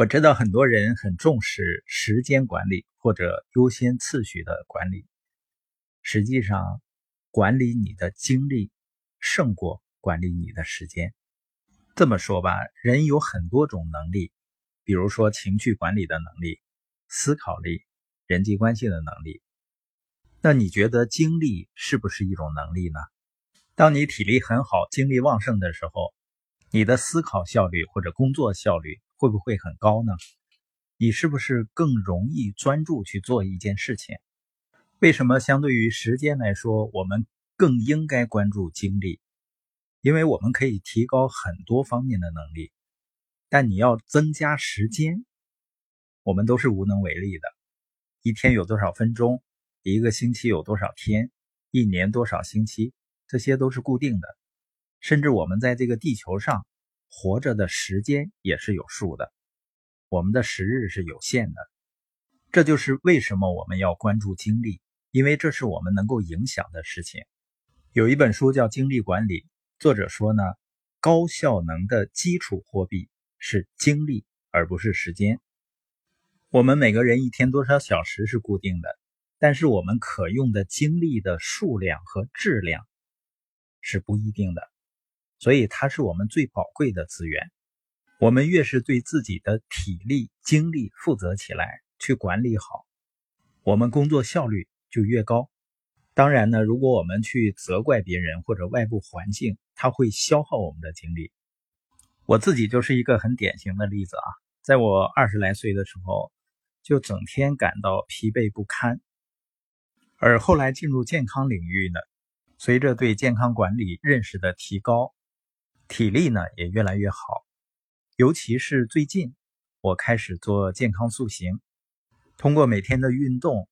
我知道很多人很重视时间管理或者优先次序的管理，实际上，管理你的精力胜过管理你的时间。这么说吧，人有很多种能力，比如说情绪管理的能力、思考力、人际关系的能力。那你觉得精力是不是一种能力呢？当你体力很好、精力旺盛的时候，你的思考效率或者工作效率会不会很高呢？你是不是更容易专注去做一件事情？为什么相对于时间来说，我们更应该关注精力？因为我们可以提高很多方面的能力，但你要增加时间，我们都是无能为力的。一天有多少分钟？一个星期有多少天？一年多少星期？这些都是固定的。甚至我们在这个地球上活着的时间也是有数的，我们的时日是有限的。这就是为什么我们要关注精力，因为这是我们能够影响的事情。有一本书叫《精力管理》，作者说呢，高效能的基础货币是精力，而不是时间。我们每个人一天多少小时是固定的，但是我们可用的精力的数量和质量是不一定的。所以它是我们最宝贵的资源。我们越是对自己的体力、精力负责起来，去管理好，我们工作效率就越高。当然呢，如果我们去责怪别人或者外部环境，它会消耗我们的精力。我自己就是一个很典型的例子啊。在我二十来岁的时候，就整天感到疲惫不堪。而后来进入健康领域呢，随着对健康管理认识的提高。体力呢也越来越好，尤其是最近，我开始做健康塑形，通过每天的运动、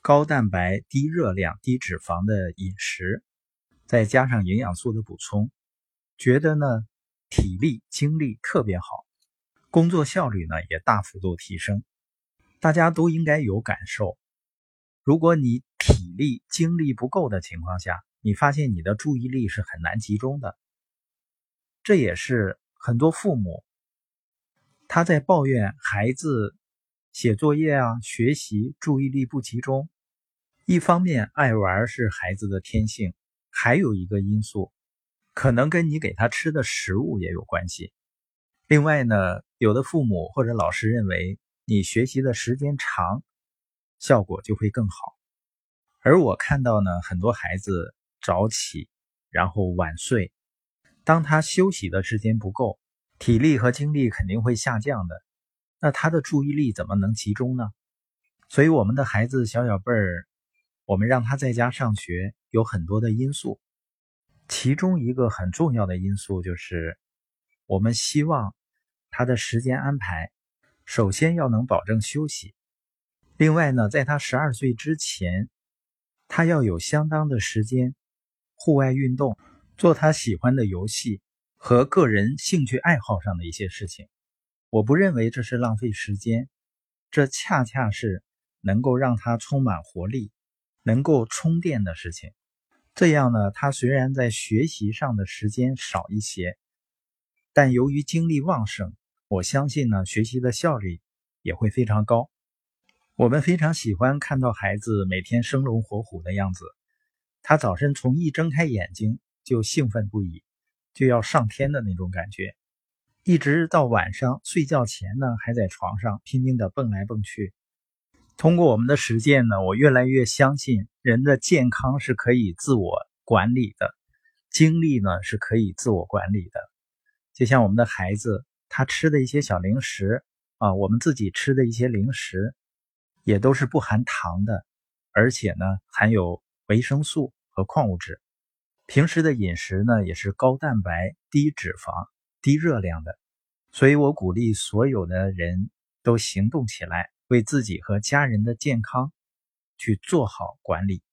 高蛋白、低热量、低脂肪的饮食，再加上营养素的补充，觉得呢体力精力特别好，工作效率呢也大幅度提升。大家都应该有感受，如果你体力精力不够的情况下，你发现你的注意力是很难集中的。这也是很多父母他在抱怨孩子写作业啊、学习注意力不集中。一方面，爱玩是孩子的天性，还有一个因素，可能跟你给他吃的食物也有关系。另外呢，有的父母或者老师认为，你学习的时间长，效果就会更好。而我看到呢，很多孩子早起，然后晚睡。当他休息的时间不够，体力和精力肯定会下降的。那他的注意力怎么能集中呢？所以我们的孩子小小辈儿，我们让他在家上学有很多的因素，其中一个很重要的因素就是，我们希望他的时间安排首先要能保证休息。另外呢，在他十二岁之前，他要有相当的时间户外运动。做他喜欢的游戏和个人兴趣爱好上的一些事情，我不认为这是浪费时间，这恰恰是能够让他充满活力、能够充电的事情。这样呢，他虽然在学习上的时间少一些，但由于精力旺盛，我相信呢，学习的效率也会非常高。我们非常喜欢看到孩子每天生龙活虎的样子，他早晨从一睁开眼睛。就兴奋不已，就要上天的那种感觉，一直到晚上睡觉前呢，还在床上拼命的蹦来蹦去。通过我们的实践呢，我越来越相信人的健康是可以自我管理的，精力呢是可以自我管理的。就像我们的孩子，他吃的一些小零食啊，我们自己吃的一些零食，也都是不含糖的，而且呢含有维生素和矿物质。平时的饮食呢，也是高蛋白、低脂肪、低热量的，所以我鼓励所有的人都行动起来，为自己和家人的健康去做好管理。